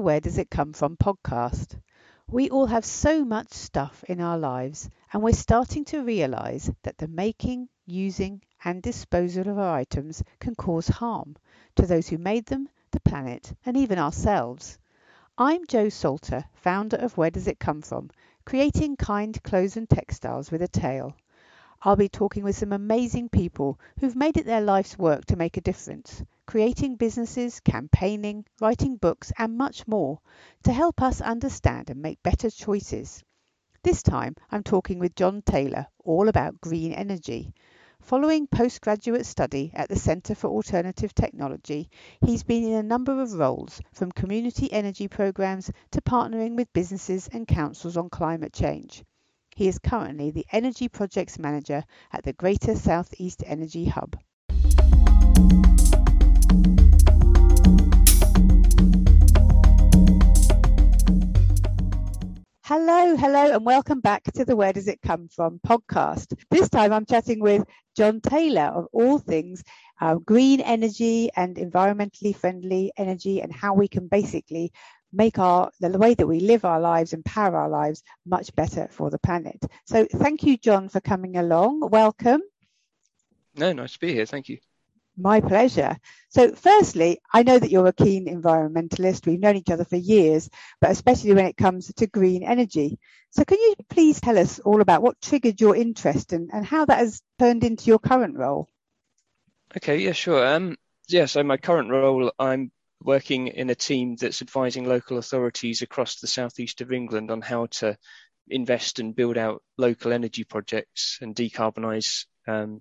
Where Does It Come From podcast. We all have so much stuff in our lives, and we're starting to realise that the making, using, and disposal of our items can cause harm to those who made them, the planet, and even ourselves. I'm Jo Salter, founder of Where Does It Come From, creating kind clothes and textiles with a tale. I'll be talking with some amazing people who've made it their life's work to make a difference creating businesses, campaigning, writing books, and much more to help us understand and make better choices. This time I'm talking with John Taylor all about green energy. Following postgraduate study at the Centre for Alternative Technology, he's been in a number of roles from community energy programs to partnering with businesses and councils on climate change. He is currently the Energy Projects Manager at the Greater South East Energy Hub. Hello, hello, and welcome back to the Where Does It Come From podcast. This time I'm chatting with John Taylor of all things uh, green energy and environmentally friendly energy and how we can basically make our the way that we live our lives and power our lives much better for the planet. So thank you, John, for coming along. Welcome. No, nice to be here. Thank you. My pleasure. So, firstly, I know that you're a keen environmentalist. We've known each other for years, but especially when it comes to green energy. So, can you please tell us all about what triggered your interest and, and how that has turned into your current role? Okay, yeah, sure. Um, yeah, so my current role, I'm working in a team that's advising local authorities across the southeast of England on how to invest and build out local energy projects and decarbonise um,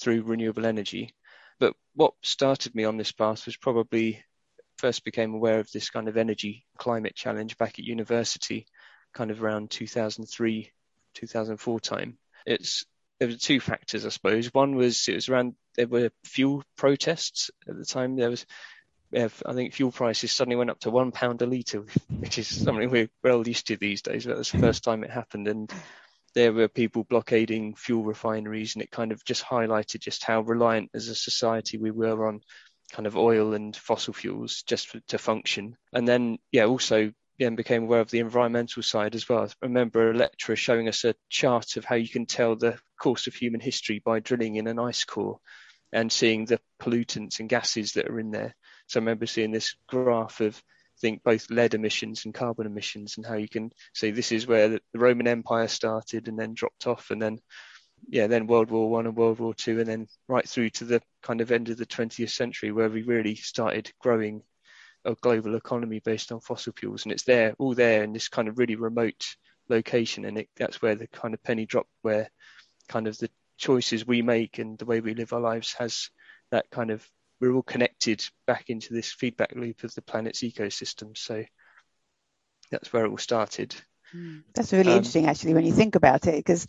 through renewable energy. But what started me on this path was probably first became aware of this kind of energy climate challenge back at university, kind of around 2003, 2004 time. It's there were two factors, I suppose. One was it was around there were fuel protests at the time. There was I think fuel prices suddenly went up to one pound a litre, which is something we're well used to these days. But that was the first time it happened, and there were people blockading fuel refineries, and it kind of just highlighted just how reliant as a society we were on kind of oil and fossil fuels just for, to function. And then, yeah, also yeah, became aware of the environmental side as well. I remember a lecturer showing us a chart of how you can tell the course of human history by drilling in an ice core and seeing the pollutants and gases that are in there. So I remember seeing this graph of think both lead emissions and carbon emissions and how you can say this is where the Roman Empire started and then dropped off and then yeah then World War One and World War Two and then right through to the kind of end of the 20th century where we really started growing a global economy based on fossil fuels. And it's there all there in this kind of really remote location. And it, that's where the kind of penny dropped where kind of the choices we make and the way we live our lives has that kind of we're all connected back into this feedback loop of the planet's ecosystem. So that's where it all started. Hmm. That's really um, interesting, actually, when you think about it, because,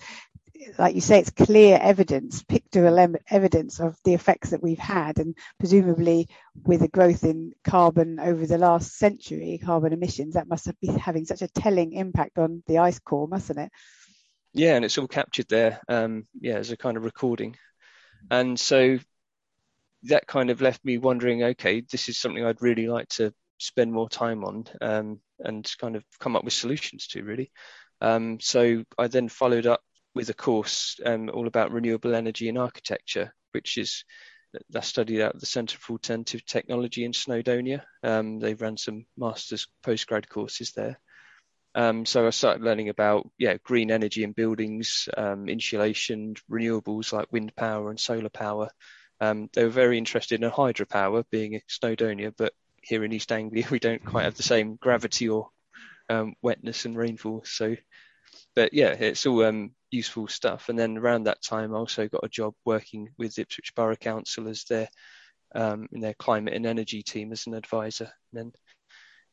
like you say, it's clear evidence, pictorial evidence of the effects that we've had, and presumably with the growth in carbon over the last century, carbon emissions, that must be having such a telling impact on the ice core, mustn't it? Yeah, and it's all captured there, um, yeah, as a kind of recording. And so that kind of left me wondering, okay, this is something I'd really like to spend more time on um, and kind of come up with solutions to, really. Um, so I then followed up with a course um, all about renewable energy and architecture, which is I studied at the Centre for Alternative Technology in Snowdonia. Um, they ran some master's postgrad courses there. Um, so I started learning about yeah green energy in buildings, um, insulation, renewables like wind power and solar power, um, they were very interested in hydropower, being a Snowdonia, but here in East Anglia we don't quite have the same gravity or um, wetness and rainfall. So, but yeah, it's all um, useful stuff. And then around that time, I also got a job working with Ipswich Borough Council as their um, in their climate and energy team as an advisor. And then,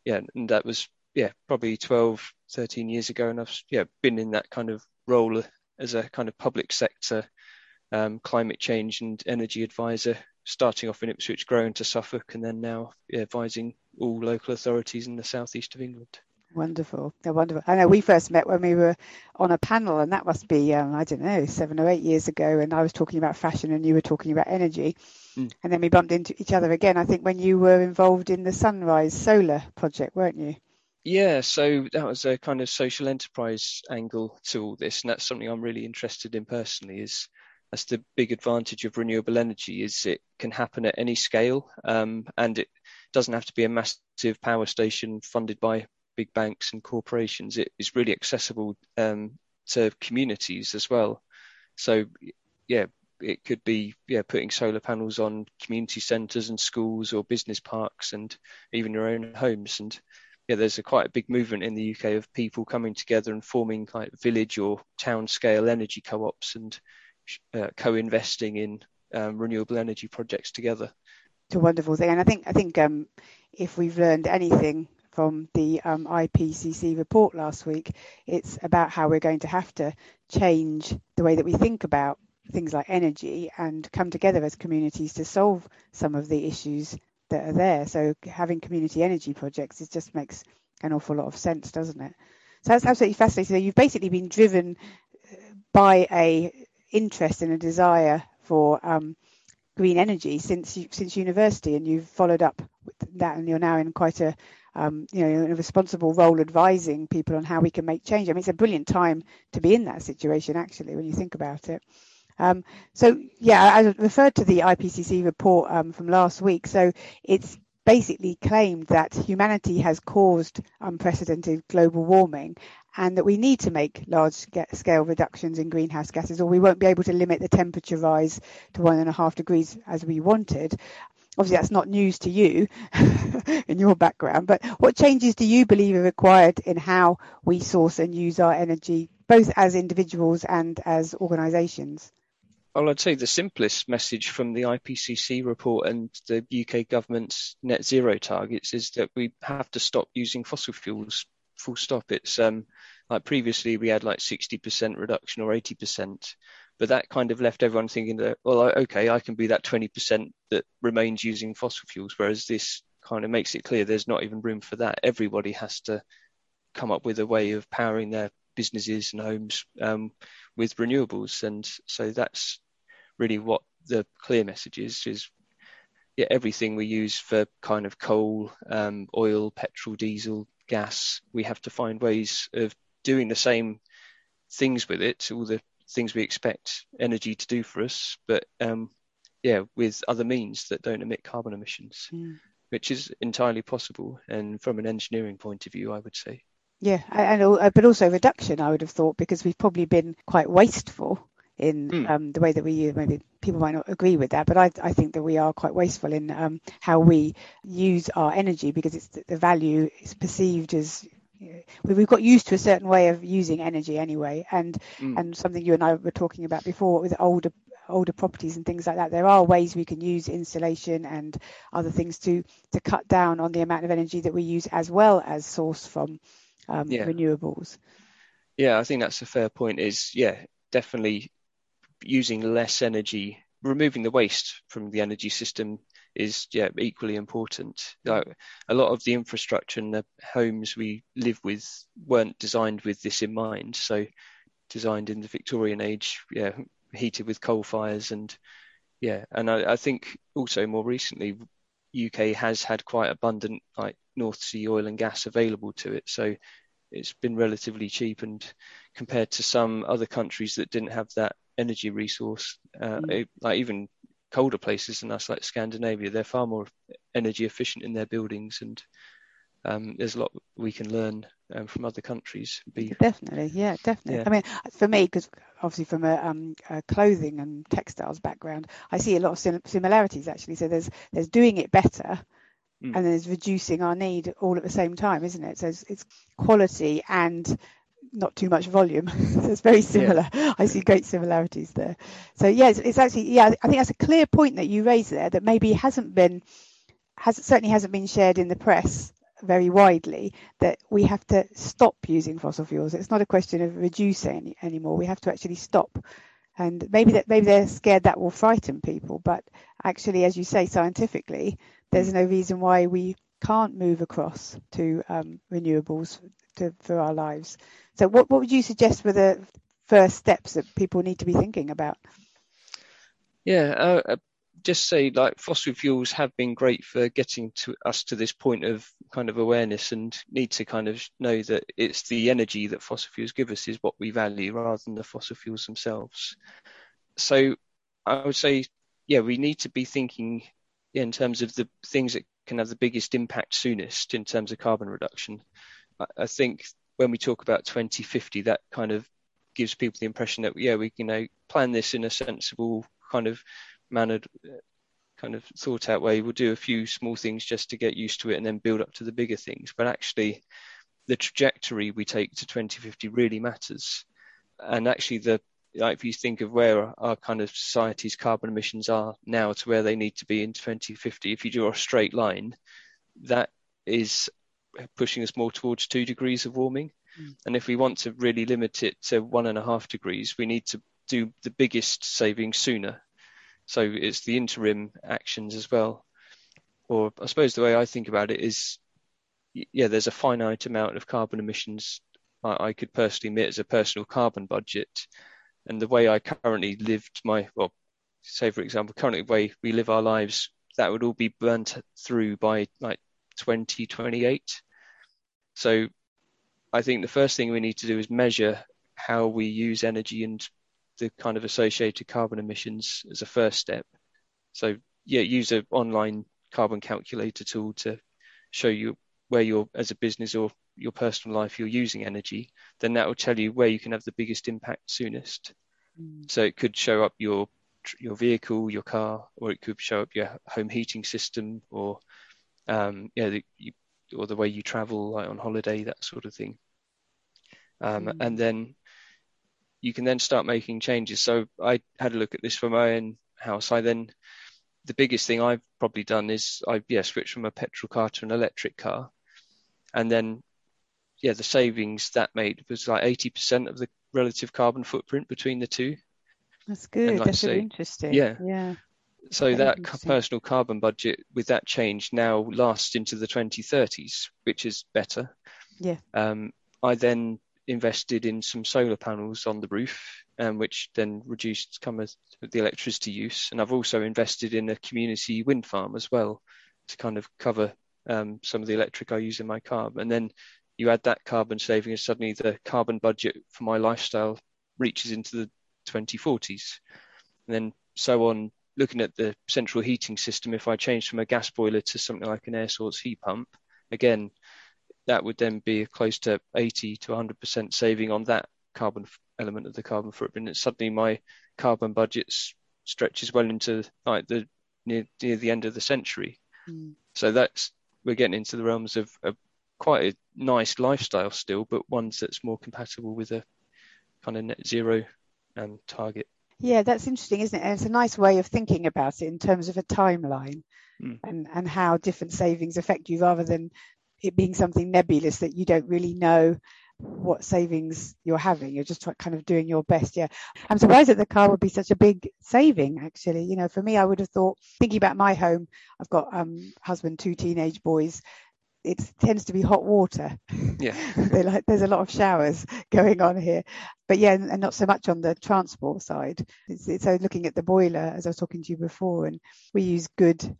yeah, and that was yeah probably 12, 13 years ago, and I've yeah been in that kind of role as a kind of public sector um, climate change and energy advisor, starting off in Ipswich, growing to Suffolk, and then now advising all local authorities in the southeast of England. Wonderful. They're wonderful. I know we first met when we were on a panel, and that must be, um, I don't know, seven or eight years ago. And I was talking about fashion and you were talking about energy. Mm. And then we bumped into each other again, I think, when you were involved in the Sunrise Solar project, weren't you? Yeah, so that was a kind of social enterprise angle to all this. And that's something I'm really interested in personally is that's the big advantage of renewable energy is it can happen at any scale um, and it doesn't have to be a massive power station funded by big banks and corporations. It is really accessible um, to communities as well. So yeah, it could be yeah putting solar panels on community centres and schools or business parks and even your own homes and yeah there's a quite a big movement in the UK of people coming together and forming like village or town scale energy co-ops and uh, co-investing in um, renewable energy projects together. It's a wonderful thing, and I think I think um, if we've learned anything from the um, IPCC report last week. It's about how we're going to have to change the way that we think about things like energy and come together as communities to solve some of the issues that are there. So having community energy projects it just makes an awful lot of sense, doesn't it? So that's absolutely fascinating. So you've basically been driven by a interest and a desire for um, green energy since since university, and you've followed up with that, and you're now in quite a um, you know, a responsible role advising people on how we can make change. I mean, it's a brilliant time to be in that situation, actually, when you think about it. Um, so, yeah, I referred to the IPCC report um, from last week. So it's basically claimed that humanity has caused unprecedented global warming and that we need to make large scale reductions in greenhouse gases or we won't be able to limit the temperature rise to one and a half degrees as we wanted obviously that's not news to you in your background, but what changes do you believe are required in how we source and use our energy, both as individuals and as organisations? Well, I'd say the simplest message from the IPCC report and the UK government's net zero targets is that we have to stop using fossil fuels. Full stop. It's um, like previously we had like 60% reduction or 80% but that kind of left everyone thinking that, well, okay, I can be that 20% that remains using fossil fuels, whereas this kind of makes it clear there's not even room for that. Everybody has to come up with a way of powering their businesses and homes um, with renewables, and so that's really what the clear message is: is yeah, everything we use for kind of coal, um, oil, petrol, diesel, gas, we have to find ways of doing the same things with it, all the things we expect energy to do for us, but um, yeah, with other means that don't emit carbon emissions, mm. which is entirely possible. And from an engineering point of view, I would say. Yeah, and, uh, but also reduction, I would have thought, because we've probably been quite wasteful in mm. um, the way that we use. Maybe people might not agree with that, but I, I think that we are quite wasteful in um, how we use our energy because it's the value is perceived as we've got used to a certain way of using energy anyway, and mm. and something you and I were talking about before with older older properties and things like that. There are ways we can use insulation and other things to to cut down on the amount of energy that we use, as well as source from um, yeah. renewables. Yeah, I think that's a fair point. Is yeah, definitely using less energy, removing the waste from the energy system is yeah equally important. Like, a lot of the infrastructure and the homes we live with weren't designed with this in mind. So designed in the Victorian age, yeah, heated with coal fires and yeah, and I, I think also more recently UK has had quite abundant like North Sea oil and gas available to it. So it's been relatively cheap and compared to some other countries that didn't have that energy resource, uh, mm. it, like even colder places than us, like Scandinavia, they're far more energy efficient in their buildings, and um, there's a lot we can learn um, from other countries. Be, definitely, yeah, definitely. Yeah. I mean, for me, because obviously from a, um, a, clothing and textiles background, I see a lot of sim- similarities actually. So there's there's doing it better. Mm. And there's reducing our need all at the same time, isn't it? So it's, it's quality and not too much volume. so it's very similar. Yeah. I see great similarities there. So yeah, it's, it's, actually yeah, I think that's a clear point that you raised there that maybe hasn't been has certainly hasn't been shared in the press very widely that we have to stop using fossil fuels. It's not a question of reducing any, anymore. We have to actually stop. And maybe that maybe they're scared that will frighten people, but actually, as you say, scientifically, there's mm. no reason why we can't move across to um, renewables to, for our lives. So, what, what would you suggest were the first steps that people need to be thinking about? Yeah, uh, uh just say like fossil fuels have been great for getting to us to this point of kind of awareness and need to kind of know that it's the energy that fossil fuels give us is what we value rather than the fossil fuels themselves. So I would say, yeah, we need to be thinking in terms of the things that can have the biggest impact soonest in terms of carbon reduction. I think when we talk about 2050, that kind of gives people the impression that yeah, we you know plan this in a sensible kind of mannered, uh, kind of thought out way. We'll do a few small things just to get used to it, and then build up to the bigger things. But actually, the trajectory we take to 2050 really matters. And actually, the like if you think of where our kind of society's carbon emissions are now to where they need to be in 2050, if you draw a straight line, that is pushing us more towards two degrees of warming. Mm. And if we want to really limit it to one and a half degrees, we need to do the biggest savings sooner. So it's the interim actions as well. Or I suppose the way I think about it is, yeah, there's a finite amount of carbon emissions I, I could personally emit as a personal carbon budget and the way I currently lived my well, say for example, currently the way we live our lives, that would all be burnt through by like 2028. So I think the first thing we need to do is measure how we use energy and the kind of associated carbon emissions as a first step. So yeah, use an online carbon calculator tool to show you where you're as a business or your personal life you're using energy, then that will tell you where you can have the biggest impact soonest. Mm. So it could show up your your vehicle, your car, or it could show up your home heating system, or um, yeah, the, you, or the way you travel, like on holiday, that sort of thing. Um, mm. And then you can then start making changes. So I had a look at this for my own house. I then the biggest thing I've probably done is I yeah switched from a petrol car to an electric car, and then yeah the savings that made was like eighty percent of the relative carbon footprint between the two. That's good. Like That's say, really interesting. Yeah. Yeah. So that personal carbon budget with that change now lasts into the 2030s, which is better. Yeah. Um, I then invested in some solar panels on the roof, um, which then reduced some of the electricity use. And I've also invested in a community wind farm as well to kind of cover um, some of the electric I use in my car. And then you add that carbon saving, and suddenly the carbon budget for my lifestyle reaches into the 2040s. And then so on, looking at the central heating system, if I change from a gas boiler to something like an air source heat pump, again, that would then be close to 80 to 100% saving on that carbon element of the carbon footprint. And suddenly my carbon budget stretches well into like the near, near the end of the century. Mm. So that's we're getting into the realms of, of quite a nice lifestyle still, but ones that's more compatible with a kind of net zero um, target. Yeah, that's interesting, isn't it? And it's a nice way of thinking about it in terms of a timeline mm. and, and how different savings affect you rather than it being something nebulous that you don't really know what savings you're having. You're just kind of doing your best. Yeah. I'm surprised that the car would be such a big saving, actually. You know, for me, I would have thought, thinking about my home, I've got um husband, two teenage boys it tends to be hot water. Yeah. like, there's a lot of showers going on here. But yeah, and not so much on the transport side. It's, it's, so looking at the boiler, as I was talking to you before, and we use good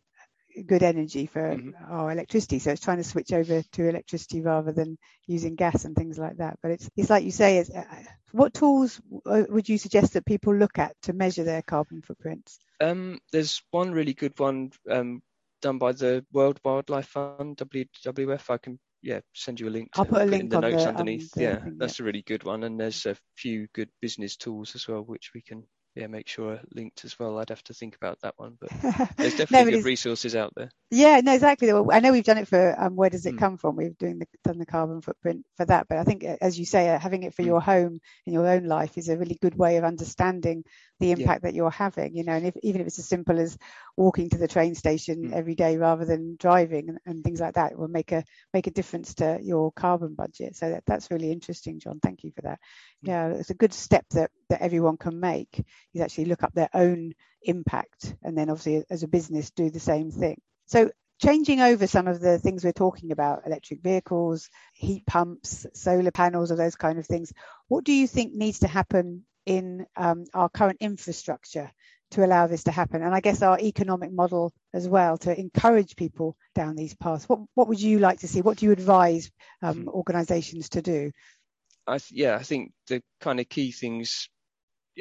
good energy for mm-hmm. our electricity. So it's trying to switch over to electricity rather than using gas and things like that. But it's it's like you say, is uh, what tools uh, would you suggest that people look at to measure their carbon footprints? Um, there's one really good one um, done by the World Wildlife Fund, WWF. I can yeah send you a link. I'll put a link in the notes the, underneath. Um, yeah, thing, that's yeah. a really good one, and there's a few good business tools as well, which we can yeah, make sure linked as well. I'd have to think about that one, but there's definitely no, good resources out there. Yeah, no, exactly. I know we've done it for um, where does it mm. come from? We've doing the, done the carbon footprint for that, but I think, as you say, uh, having it for mm. your home in your own life is a really good way of understanding the impact yeah. that you're having. You know, and if, even if it's as simple as walking to the train station mm. every day rather than driving and, and, things like that, it will make a make a difference to your carbon budget. So that, that's really interesting, John. Thank you for that. Mm. Yeah, it's a good step that that everyone can make is actually look up their own impact and then obviously as a business do the same thing. So changing over some of the things we're talking about, electric vehicles, heat pumps, solar panels, or those kind of things, what do you think needs to happen in um, our current infrastructure to allow this to happen? And I guess our economic model as well to encourage people down these paths. What, what would you like to see? What do you advise um, hmm. organisations to do? I th- yeah, I think the kind of key things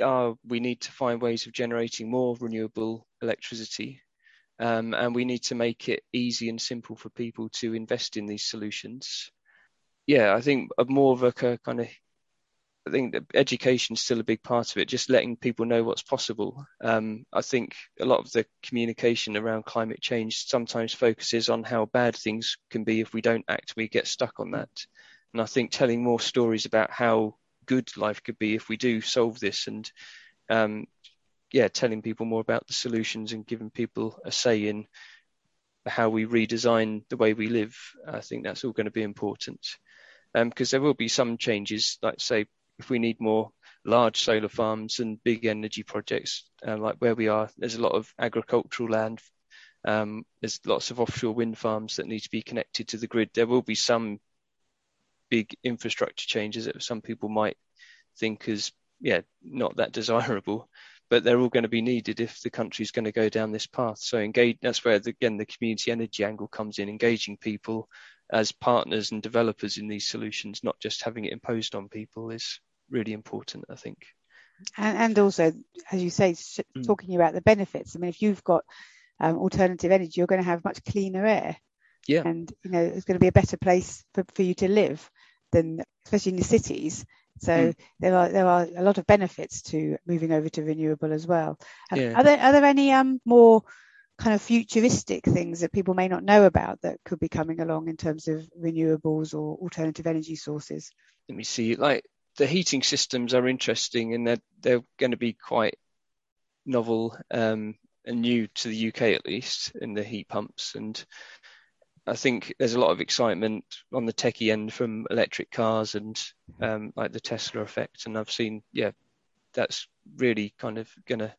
are we need to find ways of generating more renewable electricity um, and we need to make it easy and simple for people to invest in these solutions. Yeah, I think more of a kind of I think education is still a big part of it, just letting people know what's possible. Um, I think a lot of the communication around climate change sometimes focuses on how bad things can be if we don't act. We get stuck on that. And I think telling more stories about how good life could be if we do solve this and um, yeah, telling people more about the solutions and giving people a say in how we redesign the way we live. I think that's all going to be important because um, there will be some changes, like say if we need more large solar farms and big energy projects, uh, like where we are, there's a lot of agricultural land. Um, there's lots of offshore wind farms that need to be connected to the grid. There will be some big infrastructure changes that some people might think is yeah not that desirable but they're all going to be needed if the country's going to go down this path. So engage. That's where the, again the community energy angle comes in, engaging people as partners and developers in these solutions, not just having it imposed on people, is really important. I think. And, and also, as you say, sh- mm. talking about the benefits. I mean, if you've got um, alternative energy, you're going to have much cleaner air. Yeah. And you know, it's going to be a better place for, for you to live than, especially in the cities. So mm. there are there are a lot of benefits to moving over to renewable as well. Yeah. Are there are there any um more kind of futuristic things that people may not know about that could be coming along in terms of renewables or alternative energy sources? Let me see. Like the heating systems are interesting and they're they're going to be quite novel um, and new to the UK at least in the heat pumps and I think there's a lot of excitement on the techie end from electric cars and um, like the Tesla effect. And I've seen, yeah, that's really kind of going to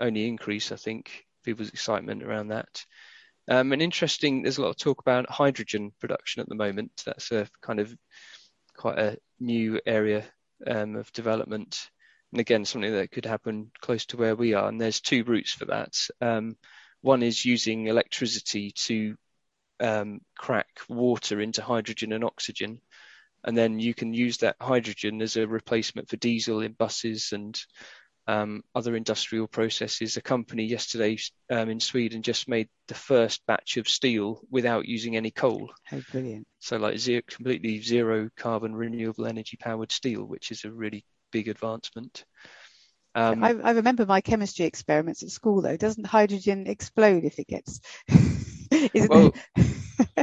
only increase, I think, people's excitement around that. Um, and interesting, there's a lot of talk about hydrogen production at the moment. That's a kind of quite a new area um, of development. And again, something that could happen close to where we are. And there's two routes for that. Um, one is using electricity to um, crack water into hydrogen and oxygen. And then you can use that hydrogen as a replacement for diesel in buses and um, other industrial processes. A company yesterday um, in Sweden just made the first batch of steel without using any coal. How brilliant! So like zero, completely zero carbon renewable energy powered steel, which is a really big advancement. Um, I, I, remember my chemistry experiments at school though. Doesn't hydrogen explode if it gets well,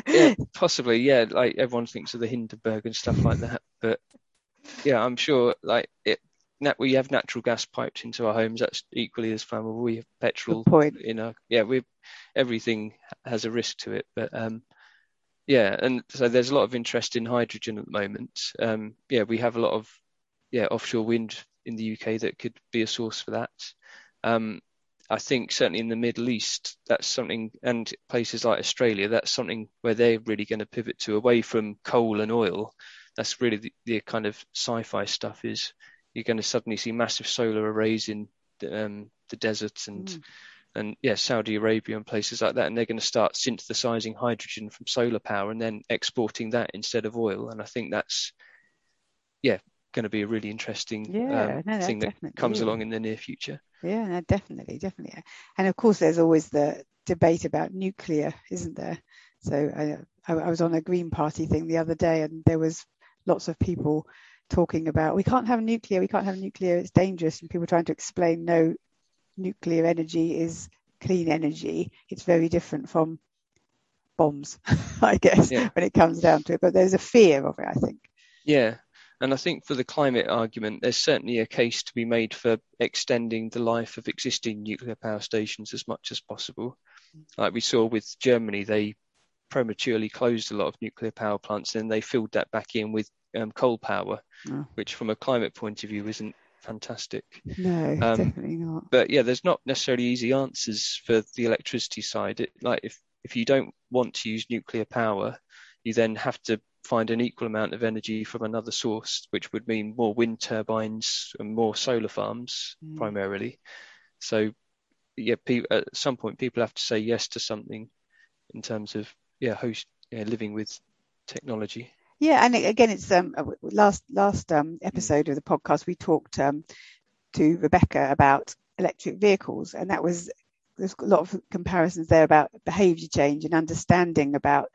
yeah, possibly, yeah. Like everyone thinks of the Hindenburg and stuff like that, but yeah, I'm sure like it. Nat, we have natural gas piped into our homes. That's equally as flammable. We have petrol. Good point. You know, yeah, we everything has a risk to it, but um, yeah, and so there's a lot of interest in hydrogen at the moment. Um, yeah, we have a lot of yeah offshore wind in the UK that could be a source for that. Um, I think certainly in the Middle East, that's something, and places like Australia, that's something where they're really going to pivot to away from coal and oil. That's really the, the kind of sci-fi stuff. Is you're going to suddenly see massive solar arrays in the, um, the deserts and mm. and yeah, Saudi Arabia and places like that, and they're going to start synthesizing hydrogen from solar power and then exporting that instead of oil. And I think that's yeah going to be a really interesting yeah, um, no, thing that comes along in the near future. Yeah, no, definitely, definitely. And of course, there's always the debate about nuclear, isn't there? So I, I was on a Green Party thing the other day, and there was lots of people talking about we can't have nuclear, we can't have nuclear, it's dangerous, and people trying to explain no, nuclear energy is clean energy. It's very different from bombs, I guess, yeah. when it comes down to it. But there's a fear of it, I think. Yeah, and I think for the climate argument, there's certainly a case to be made for extending the life of existing nuclear power stations as much as possible. Mm. Like we saw with Germany, they prematurely closed a lot of nuclear power plants and they filled that back in with um, coal power, oh. which from a climate point of view isn't fantastic. No, um, definitely not. But yeah, there's not necessarily easy answers for the electricity side. It, like if if you don't want to use nuclear power, you then have to find an equal amount of energy from another source, which would mean more wind turbines and more solar farms mm. primarily. So, yeah, at some point, people have to say yes to something in terms of yeah, host yeah, living with technology. Yeah, and again, it's um last last um episode of the podcast we talked um to Rebecca about electric vehicles, and that was there's a lot of comparisons there about behaviour change and understanding about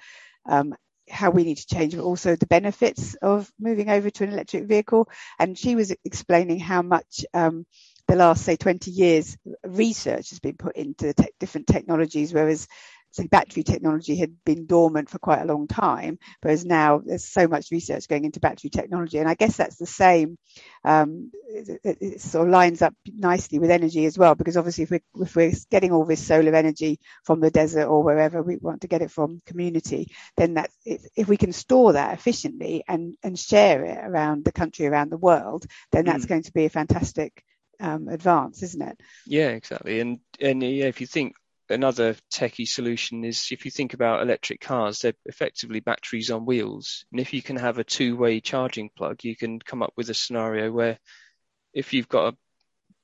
um, how we need to change, but also the benefits of moving over to an electric vehicle. And she was explaining how much um, the last, say, 20 years research has been put into te- different technologies, whereas say battery technology had been dormant for quite a long time, whereas now there's so much research going into battery technology. And I guess that's the same. Um, it, it, sort of lines up nicely with energy as well, because obviously if we're, if we're getting all this solar energy from the desert or wherever we want to get it from community, then that if we can store that efficiently and, and share it around the country, around the world, then that's mm. going to be a fantastic um, advance, isn't it? Yeah, exactly. And and yeah, if you think another techie solution is if you think about electric cars, they're effectively batteries on wheels. And if you can have a two way charging plug, you can come up with a scenario where if you've got a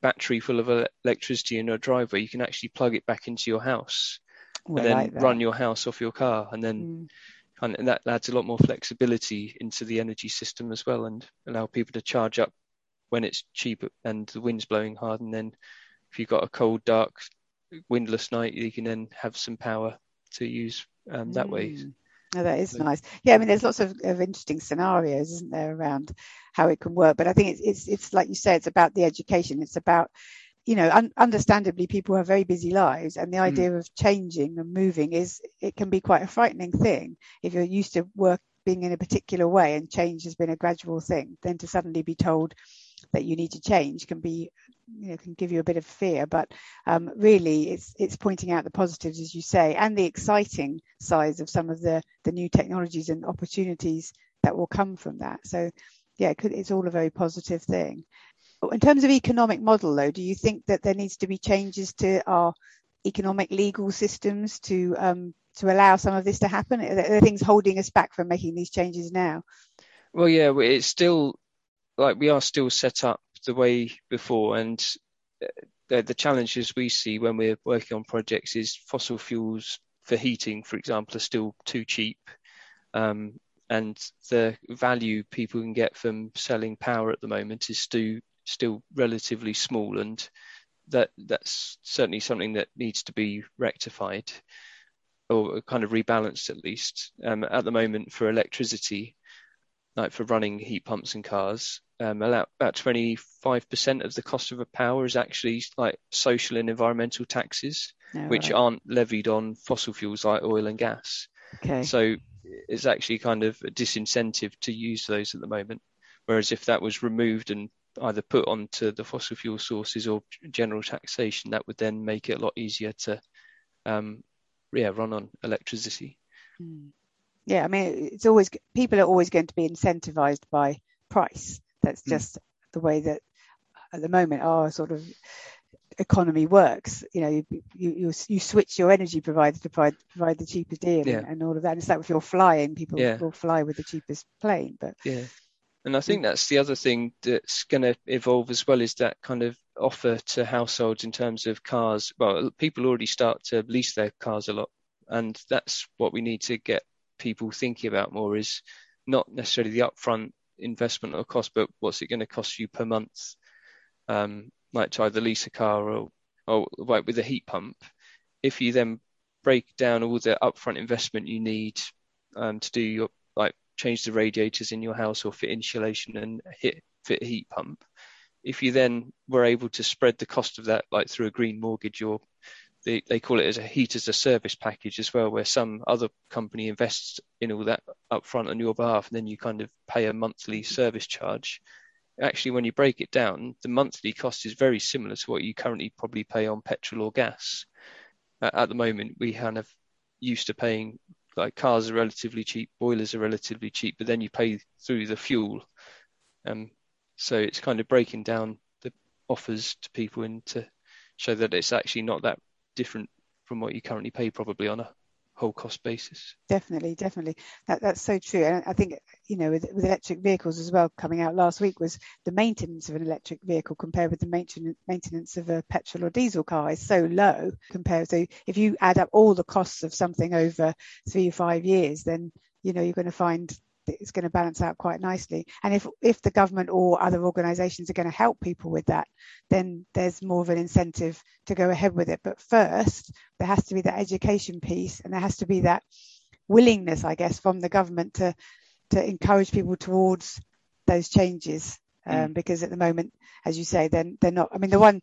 battery full of electricity in your driveway, you can actually plug it back into your house and then like run your house off your car. And then mm. and that adds a lot more flexibility into the energy system as well and allow people to charge up when it's cheap and the wind's blowing hard. And then if you've got a cold, dark windless night, you can then have some power to use um, that mm. way. Oh, that is nice. Yeah, I mean, there's lots of, of, interesting scenarios, isn't there, around how it can work. But I think it's it's, it's like you say, it's about the education. It's about you know, un- understandably, people have very busy lives, and the idea mm. of changing and moving is it can be quite a frightening thing if you're used to work being in a particular way and change has been a gradual thing. Then to suddenly be told that you need to change can be you know can give you a bit of fear but um, really it's it's pointing out the positives as you say and the exciting sides of some of the the new technologies and opportunities that will come from that. So yeah it could, it's all a very positive thing. In terms of economic model though do you think that there needs to be changes to our economic legal systems to um, to allow some of this to happen? Are there things holding us back from making these changes now? Well yeah it's still like we are still set up the way before, and uh, the, the challenges we see when we're working on projects is fossil fuels for heating, for example, are still too cheap. Um, and the value people can get from selling power at the moment is still still relatively small, and that that's certainly something that needs to be rectified or kind of rebalanced at least. Um, at the moment, for electricity, like for running heat pumps and cars, um, about 25% of the cost of a power is actually like social and environmental taxes, oh, which right. aren't levied on fossil fuels like oil and gas. Okay. So it's actually kind of a disincentive to use those at the moment. Whereas if that was removed and either put onto the fossil fuel sources or general taxation, that would then make it a lot easier to, um, yeah, run on electricity. Hmm. Yeah, I mean, it's always people are always going to be incentivized by price. That's hmm. just mm. the way that at the moment our sort of economy works. You know, you you, you switch your energy provider to provide, provide the cheapest deal yeah. and, and, all of that. And it's like if you're flying, people yeah. will fly with the cheapest plane. But yeah, and I think that's the other thing that's going to evolve as well is that kind of offer to households in terms of cars. Well, people already start to lease their cars a lot, and that's what we need to get people thinking about more is not necessarily the upfront investment or cost, but what's it going to cost you per month? Um, like to either lease a car or, or like with a heat pump. If you then break down all the upfront investment you need um, to do your like change the radiators in your house or fit insulation and hit fit a heat pump, if you then were able to spread the cost of that like through a green mortgage or they, they call it as a heat as a service package as well, where some other company invests in all that upfront on your behalf, and then you kind of pay a monthly service charge. Actually, when you break it down, the monthly cost is very similar to what you currently probably pay on petrol or gas. Uh, at the moment, we kind of used to paying like cars are relatively cheap, boilers are relatively cheap, but then you pay through the fuel. Um, so it's kind of breaking down the offers to people and to show that it's actually not that different from what you currently pay probably on a whole cost basis. Definitely, definitely. That, that's so true. And I think, you know, with, with electric vehicles as well, coming out last week was the maintenance of an electric vehicle compared with the maintenance maintenance of a petrol or diesel car is so low compared. So if you add up all the costs of something over three or five years, then you know you're going to find it's going to balance out quite nicely. And if if the government or other organisations are going to help people with that, then there's more of an incentive to go ahead with it. But first, there has to be that education piece, and there has to be that willingness, I guess, from the government to to encourage people towards those changes. Um, mm. Because at the moment, as you say, then they're, they're not. I mean, the one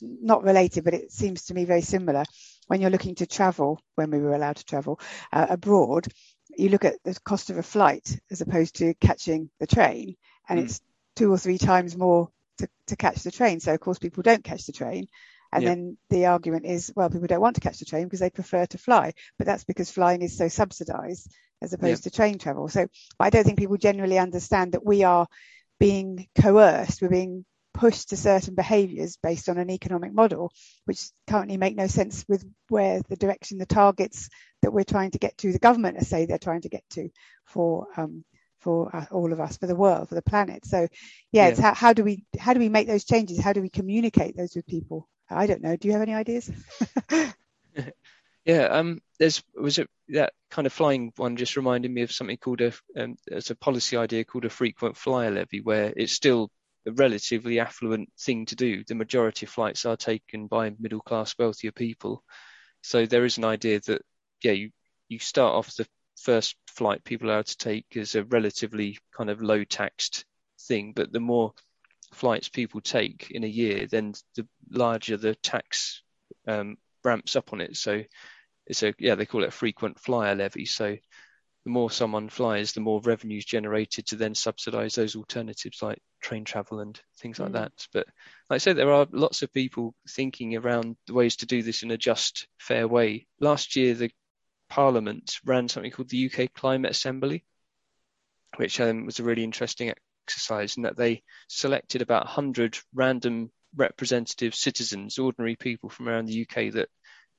not related, but it seems to me very similar. When you're looking to travel, when we were allowed to travel uh, abroad, you look at the cost of a flight as opposed to catching the train, and mm. it's two or three times more to, to catch the train. So of course people don't catch the train. And yeah. then the argument is, well, people don't want to catch the train because they prefer to fly, but that's because flying is so subsidised as opposed yeah. to train travel. So I don't think people generally understand that we are being coerced, we're being pushed to certain behaviours based on an economic model, which currently make no sense with where the direction, the targets that we're trying to get to, the government say they're trying to get to for um, for uh, all of us, for the world, for the planet. So, yeah, yeah. it's how, how do we how do we make those changes? How do we communicate those with people? I don't know. Do you have any ideas? yeah, um, there's was it that kind of flying one just reminded me of something called a um, a policy idea called a frequent flyer levy, where it's still a relatively affluent thing to do. The majority of flights are taken by middle class, wealthier people. So there is an idea that yeah, you you start off the first flight people are to take as a relatively kind of low taxed thing, but the more flights people take in a year, then the larger the tax um, ramps up on it. So it's a yeah they call it a frequent flyer levy. So the more someone flies, the more revenues generated to then subsidise those alternatives like train travel and things like mm. that. But like I said, there are lots of people thinking around the ways to do this in a just, fair way. Last year, the Parliament ran something called the UK Climate Assembly, which um, was a really interesting exercise in that they selected about 100 random representative citizens, ordinary people from around the UK that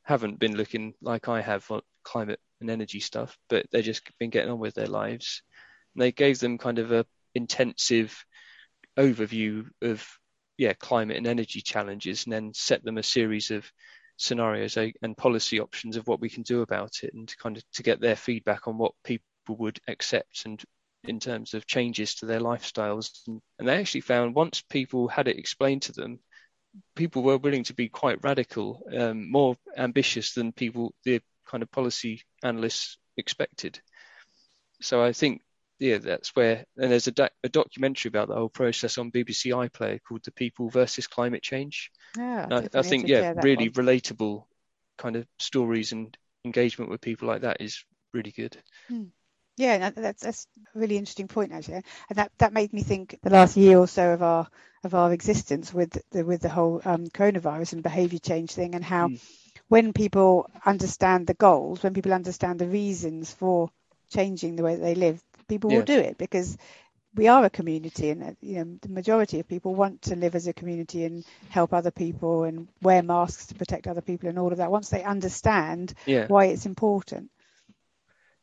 haven't been looking like I have climate and energy stuff, but they've just been getting on with their lives. And they gave them kind of a intensive overview of yeah climate and energy challenges, and then set them a series of scenarios and policy options of what we can do about it and kind of to get their feedback on what people would accept and in terms of changes to their lifestyles and, and they actually found once people had it explained to them people were willing to be quite radical um, more ambitious than people the kind of policy analysts expected so i think yeah, that's where, and there's a, doc, a, documentary about the whole process on BBC iPlayer called "The People versus Climate Change." Yeah, I, I, think yeah, really one. relatable kind of stories and engagement with people like that is really good. Hmm. Yeah, that's that's a really interesting point actually, and that that made me think the last year or so of our of our existence with the with the whole um, coronavirus and behaviour change thing, and how mm. When people understand the goals, when people understand the reasons for changing the way they live, people yeah. will do it because we are a community and uh, you know the majority of people want to live as a community and help other people and wear masks to protect other people and all of that once they understand yeah. why it's important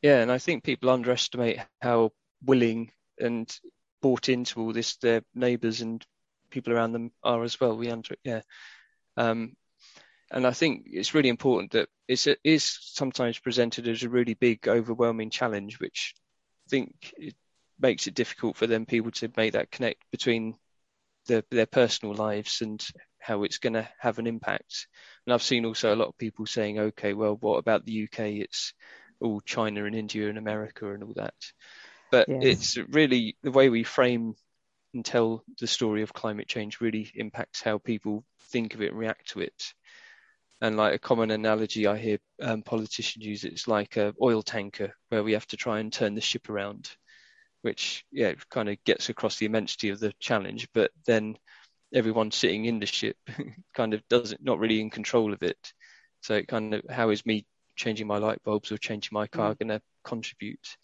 yeah and i think people underestimate how willing and bought into all this their neighbors and people around them are as well we under yeah um, and I think it's really important that it's, it is sometimes presented as a really big, overwhelming challenge, which I think it makes it difficult for them people to make that connect between the, their personal lives and how it's going to have an impact. And I've seen also a lot of people saying, okay, well, what about the UK? It's all China and India and America and all that. But yes. it's really the way we frame and tell the story of climate change really impacts how people think of it and react to it. And like a common analogy I hear um, politicians use, it's like a oil tanker where we have to try and turn the ship around, which yeah kind of gets across the immensity of the challenge. But then everyone sitting in the ship kind of doesn't not really in control of it. So it kind of how is me changing my light bulbs or changing my car mm. going to contribute?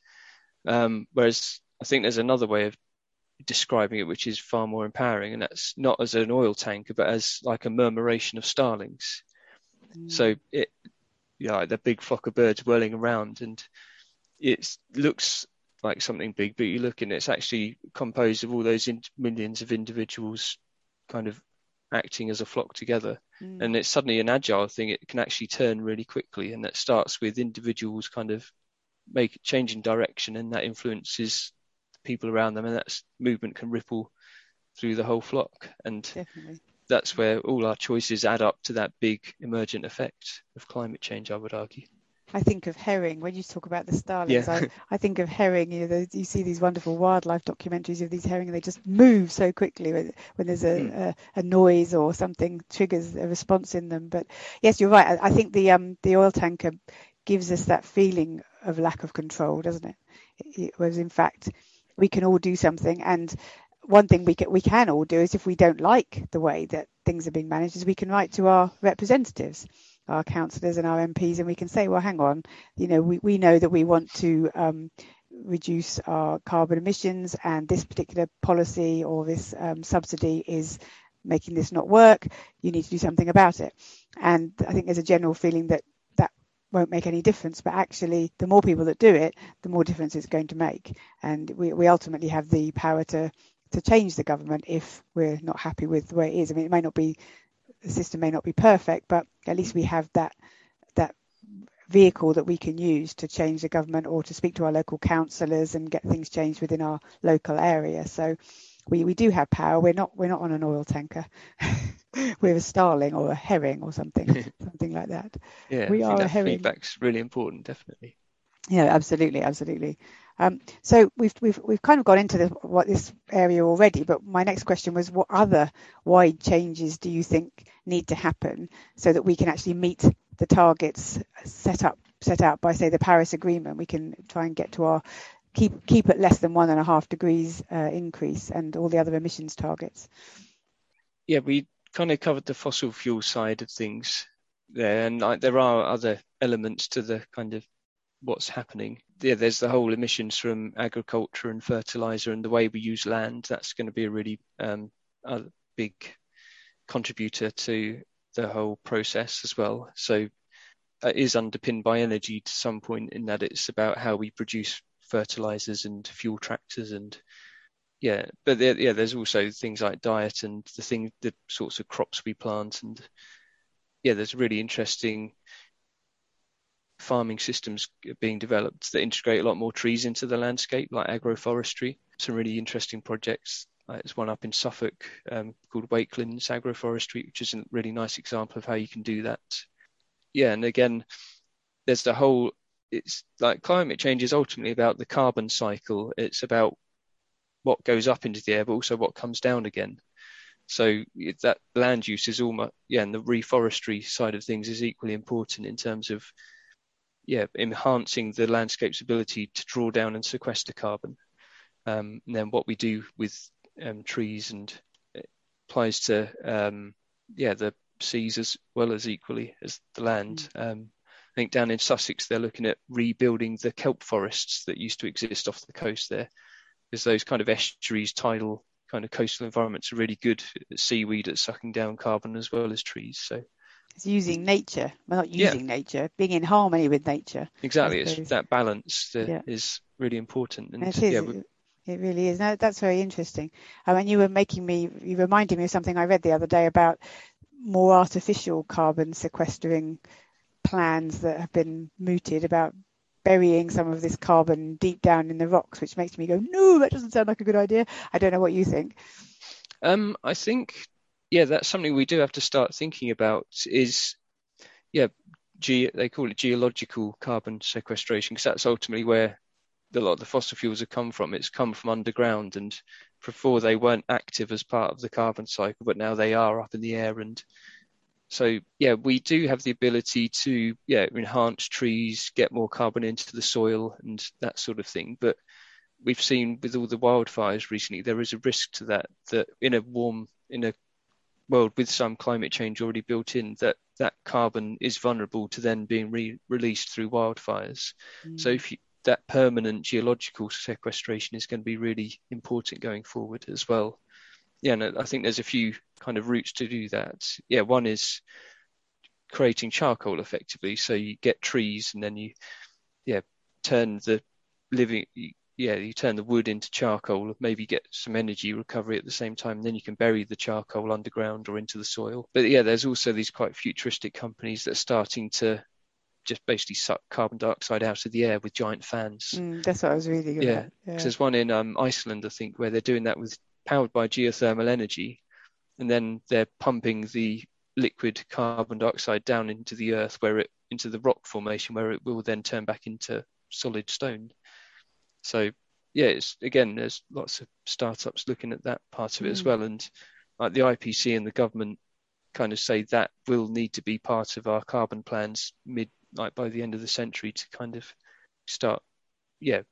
Um, whereas I think there's another way of describing it which is far more empowering, and that's not as an oil tanker, but as like a murmuration of starlings. So it, you know, like the big flock of birds whirling around, and it looks like something big, but you look and it's actually composed of all those in- millions of individuals kind of acting as a flock together. Mm. And it's suddenly an agile thing. It can actually turn really quickly, and that starts with individuals kind of make changing direction, and that influences people around them, and that movement can ripple through the whole flock. And Definitely. That's where all our choices add up to that big emergent effect of climate change. I would argue. I think of herring when you talk about the starlings. Yeah. I, I, think of herring. You know, you see these wonderful wildlife documentaries of these herring, and they just move so quickly when, when there's a, mm. a, a, noise or something triggers a response in them. But yes, you're right. I, I think the um, the oil tanker gives us that feeling of lack of control, doesn't it? it whereas in fact we can all do something, and one thing we can, we can all do is if we don't like the way that things are being managed, is we can write to our representatives our councillors and our MPs, and we can say, well, hang on, you know, we, we know that we want to um, reduce our carbon emissions, and this particular policy or this um, subsidy is making this not work. You need to do something about it. And I think there's a general feeling that that won't make any difference, but actually, the more people that do it, the more difference it's going to make. And we, we ultimately have the power to to change the government if we're not happy with the way it is. I mean, it may not be the system may not be perfect, but at least we have that that vehicle that we can use to change the government or to speak to our local councillors and get things changed within our local area. So we, we do have power. We're not we're not on an oil tanker. we're a starling or a herring or something something like that. Yeah, we are a herring. Feedback's really important, definitely. Yeah, absolutely, absolutely. Um, so we've we've we've kind of gone into the, what this area already, but my next question was, what other wide changes do you think need to happen so that we can actually meet the targets set up set out by say the Paris Agreement? We can try and get to our keep keep at less than one and a half degrees uh, increase and all the other emissions targets. Yeah, we kind of covered the fossil fuel side of things there, and there are other elements to the kind of what's happening. Yeah, there's the whole emissions from agriculture and fertilizer and the way we use land. That's going to be a really um, a big contributor to the whole process as well. So it is underpinned by energy to some point in that it's about how we produce fertilizers and fuel tractors and yeah, but there, yeah, there's also things like diet and the thing, the sorts of crops we plant and yeah, there's really interesting farming systems being developed that integrate a lot more trees into the landscape, like agroforestry. Some really interesting projects. There's one up in Suffolk um, called Wakelyns Agroforestry, which is a really nice example of how you can do that. Yeah, and again, there's the whole. It's like climate change is ultimately about the carbon cycle. It's about what goes up into the air, but also what comes down again. So that land use is almost yeah, and the reforestry side of things is equally important in terms of yeah, enhancing the landscape's ability to draw down and sequester carbon. Um, and then what we do with um, trees and applies to um, yeah the seas as well as equally as the land. Mm. Um, I think down in Sussex they're looking at rebuilding the kelp forests that used to exist off the coast there, because those kind of estuaries, tidal kind of coastal environments are really good at seaweed at sucking down carbon as well as trees. So it's using nature, well, not using yeah. nature, being in harmony with nature. Exactly, it's that balance that yeah. is really important. And it is. Yeah, it really is. No, that's very interesting. I mean, you were making me, you reminded me of something I read the other day about more artificial carbon sequestering plans that have been mooted about burying some of this carbon deep down in the rocks, which makes me go, no, that doesn't sound like a good idea. I don't know what you think. Um, I think yeah, that's something we do have to start thinking about. Is yeah, ge- they call it geological carbon sequestration because that's ultimately where a lot of the fossil fuels have come from. It's come from underground, and before they weren't active as part of the carbon cycle, but now they are up in the air. And so, yeah, we do have the ability to yeah enhance trees, get more carbon into the soil, and that sort of thing. But we've seen with all the wildfires recently, there is a risk to that. That in a warm in a world with some climate change already built in that that carbon is vulnerable to then being re- released through wildfires. Mm. So if you, that permanent geological sequestration is going to be really important going forward as well. Yeah, and I think there's a few kind of routes to do that. Yeah, one is creating charcoal effectively. So you get trees and then you, yeah, turn the living, yeah, you turn the wood into charcoal, maybe get some energy recovery at the same time. And then you can bury the charcoal underground or into the soil. But yeah, there's also these quite futuristic companies that are starting to just basically suck carbon dioxide out of the air with giant fans. Mm, that's what I was reading yeah. Yeah, there's one in um, Iceland, I think, where they're doing that with powered by geothermal energy, and then they're pumping the liquid carbon dioxide down into the earth, where it into the rock formation, where it will then turn back into solid stone. So yeah, it's again, there's lots of startups looking at that part of it mm. as well, and like the IPC and the government kind of say that will need to be part of our carbon plans mid like by the end of the century to kind of start yeah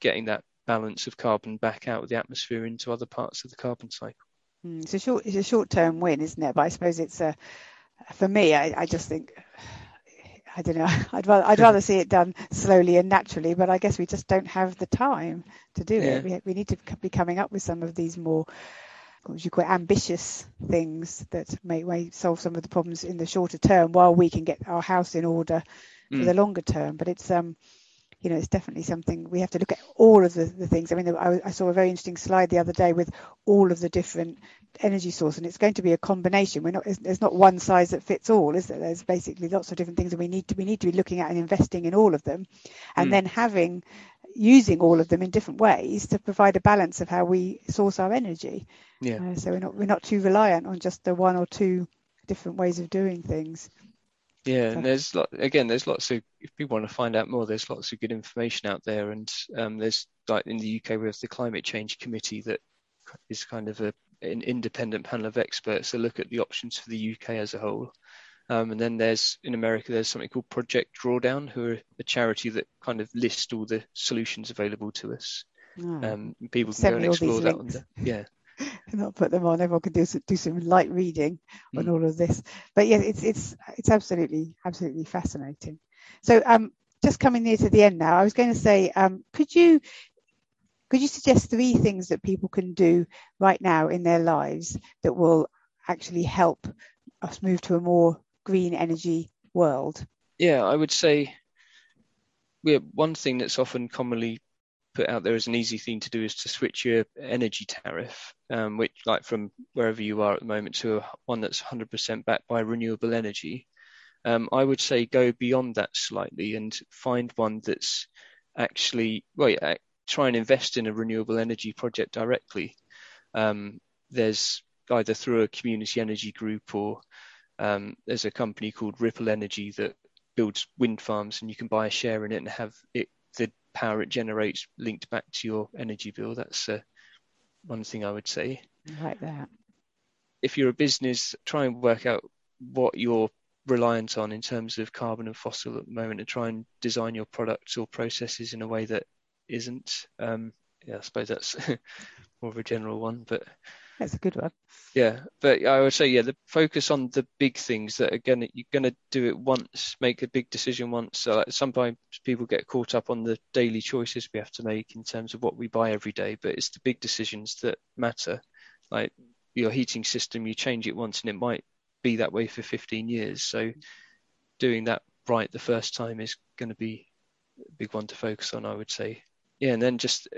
getting that balance of carbon back out of the atmosphere into other parts of the carbon cycle. Mm, it's a short it's a short term win, isn't it? But I suppose it's a for me, I, I just think I don't know. I'd rather I'd rather see it done slowly and naturally, but I guess we just don't have the time to do yeah. it. We, we need to be coming up with some of these more what you call it, ambitious things that may, may solve some of the problems in the shorter term while we can get our house in order mm. for the longer term. But it's um you know, it's definitely something we have to look at all of the, the things. I mean, I, I, saw a very interesting slide the other day with all of the different energy sources, and it's going to be a combination. We're not, there's not one size that fits all, is there? There's basically lots of different things, and we need to we need to be looking at and investing in all of them, and mm. then having using all of them in different ways to provide a balance of how we source our energy. Yeah. Uh, so we're not we're not too reliant on just the one or two different ways of doing things. Yeah, and there's lot, again, there's lots of if people want to find out more, there's lots of good information out there, and um, there's like in the UK we have the Climate Change Committee that is kind of a, an independent panel of experts that look at the options for the UK as a whole. Um, and then there's in America there's something called Project Drawdown, who are a charity that kind of list all the solutions available to us. Oh. Um, people can go and explore that. Yeah. Not put them on. Everyone can do some, do some light reading mm. on all of this. But yeah, it's it's it's absolutely absolutely fascinating. So um, just coming near to the end now, I was going to say, um, could you could you suggest three things that people can do right now in their lives that will actually help us move to a more green energy world? Yeah, I would say yeah, one thing that's often commonly put out there as an easy thing to do is to switch your energy tariff, um, which like from wherever you are at the moment to one that's 100% backed by renewable energy. Um, I would say go beyond that slightly and find one that's actually well, yeah, try and invest in a renewable energy project directly. Um, there's either through a community energy group or um, there's a company called Ripple Energy that builds wind farms and you can buy a share in it and have it power it generates linked back to your energy bill. That's uh, one thing I would say. Like that. If you're a business, try and work out what you're reliant on in terms of carbon and fossil at the moment and try and design your products or processes in a way that isn't. Um, yeah, I suppose that's more of a general one, but that's a good one. Yeah, but I would say yeah, the focus on the big things that again you're going to do it once, make a big decision once. So like, sometimes people get caught up on the daily choices we have to make in terms of what we buy every day, but it's the big decisions that matter. Like your heating system, you change it once and it might be that way for 15 years. So doing that right the first time is going to be a big one to focus on, I would say. Yeah, and then just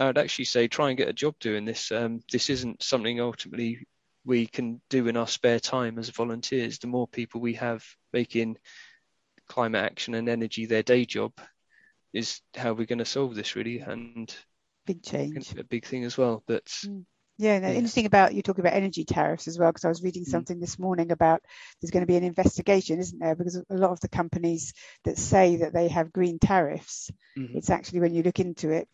I would actually say try and get a job doing this. Um, this isn't something ultimately we can do in our spare time as volunteers. The more people we have making climate action and energy their day job is how we're going to solve this really and big change a big thing as well but mm. yeah, no, yeah. interesting about you talking about energy tariffs as well because I was reading mm. something mm. this morning about there's going to be an investigation isn't there because a lot of the companies that say that they have green tariffs mm-hmm. it's actually when you look into it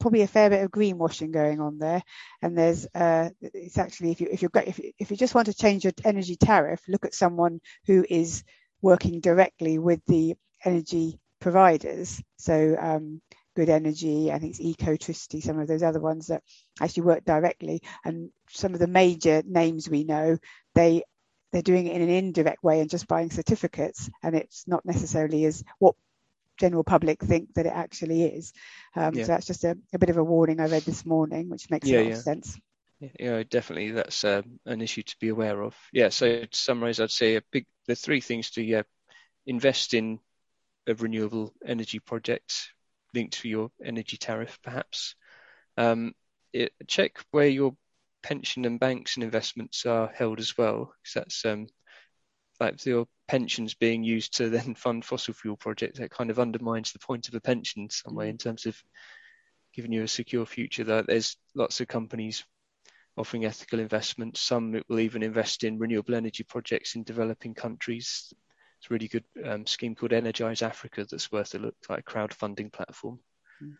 probably a fair bit of greenwashing going on there. And there's uh, it's actually if you if you if if you just want to change your energy tariff, look at someone who is working directly with the energy providers. So um, Good Energy, I think it's Ecotricity, some of those other ones that actually work directly. And some of the major names we know, they they're doing it in an indirect way and just buying certificates and it's not necessarily as what general public think that it actually is. Um, yeah. So that's just a, a, bit of a warning I read this morning, which makes yeah, a lot yeah. of sense. Yeah, definitely, that's um, an issue to be aware of. Yeah, so to summarise, I'd say a big the three things to yeah, invest in a renewable energy project linked to your energy tariff, perhaps. Um, it, check where your pension and banks and investments are held as well, because that's um, like your pensions being used to then fund fossil fuel projects. That kind of undermines the point of a pension in some way mm. in terms of giving you a secure future. That there's lots of companies offering ethical investments. Some will even invest in renewable energy projects in developing countries. It's a really good um, scheme called Energise Africa that's worth a look, like a crowdfunding platform. Mm.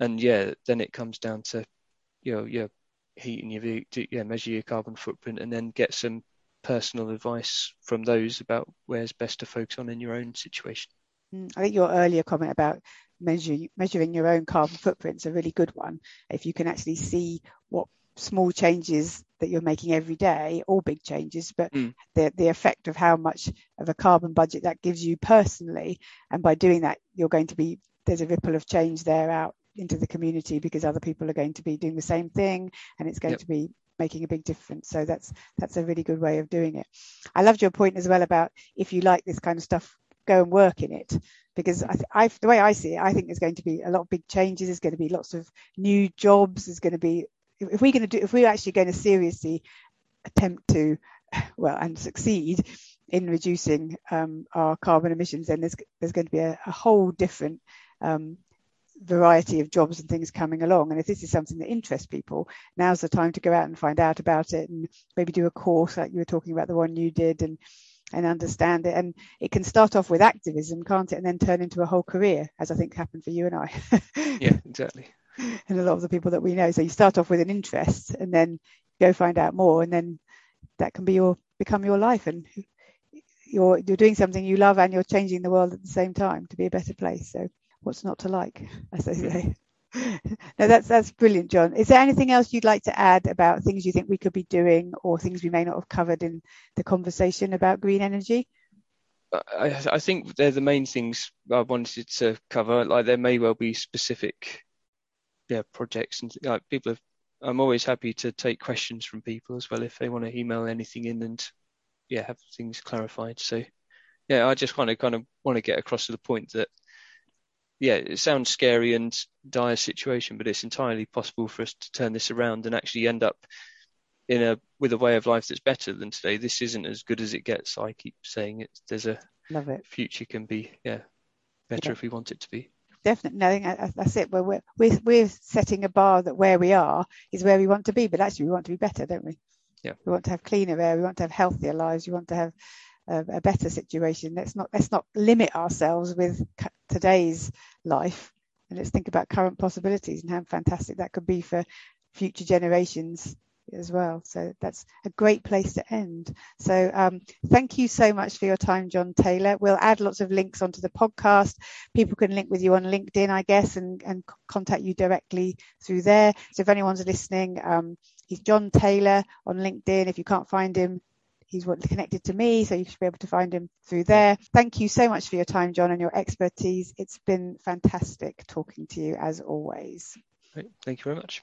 And yeah, then it comes down to you know your heating your yeah measure your carbon footprint and then get some personal advice from those about where's best to focus on in your own situation. Mm, I think your earlier comment about measure, measuring your own carbon footprint is a really good one. If you can actually see what small changes that you're making every day, or big changes, but mm. the the effect of how much of a carbon budget that gives you personally, and by doing that, you're going to be there's a ripple of change there out into the community because other people are going to be doing the same thing, and it's going yep. to be making a big difference. So that's that's a really good way of doing it. I loved your point as well about if you like this kind of stuff, go and work in it because I, I, the way I see it, I think there's going to be a lot of big changes. There's going to be lots of new jobs. There's going to be if we're going to do if we're actually going to seriously attempt to well and succeed in reducing um, our carbon emissions, then there's there's going to be a, a whole different um, variety of jobs and things coming along. And if this is something that interests people, now's the time to go out and find out about it and maybe do a course like you were talking about the one you did and and understand it. And it can start off with activism, can't it? And then turn into a whole career, as I think happened for you and I. yeah, exactly. and a lot of the people that we know. So you start off with an interest and then go find out more and then that can be your become your life and you're you're doing something you love and you're changing the world at the same time to be a better place. So what's not to like, as they say. no, that's that's brilliant, John. Is there anything else you'd like to add about things you think we could be doing, or things we may not have covered in the conversation about green energy? I, I think they're the main things I wanted to cover. Like there may well be specific, yeah, projects and like people have. I'm always happy to take questions from people as well if they want to email anything in and yeah have things clarified. So yeah, I just want to kind of want to get across to the point that yeah, it sounds scary and dire situation, but it's entirely possible for us to turn this around and actually end up in a with a way of life that's better than today. This isn't as good as it gets. I keep saying it. There's a love it. Future can be yeah better yeah. if we want it to be. Definitely, no, I think that's it. We're, we're we're setting a bar that where we are is where we want to be, but actually we want to be better, don't we? Yeah. We want to have cleaner air. We want to have healthier lives. We want to have a, a better situation. Let's not let's not limit ourselves with today's life, and let's think about current possibilities and how fantastic that could be for future generations as well. So that's a great place to end. So um, thank you so much for your time, John Taylor. We'll add lots of links onto the podcast. People can link with you on LinkedIn, I guess, and, and contact you directly through there. So if anyone's listening, um, he's John Taylor on LinkedIn. If you can't find him, he's connected to me, so you should be able to find him through there. Thank you so much for your time, John, and your expertise. It's been fantastic talking to you as always. Great. Thank you very much.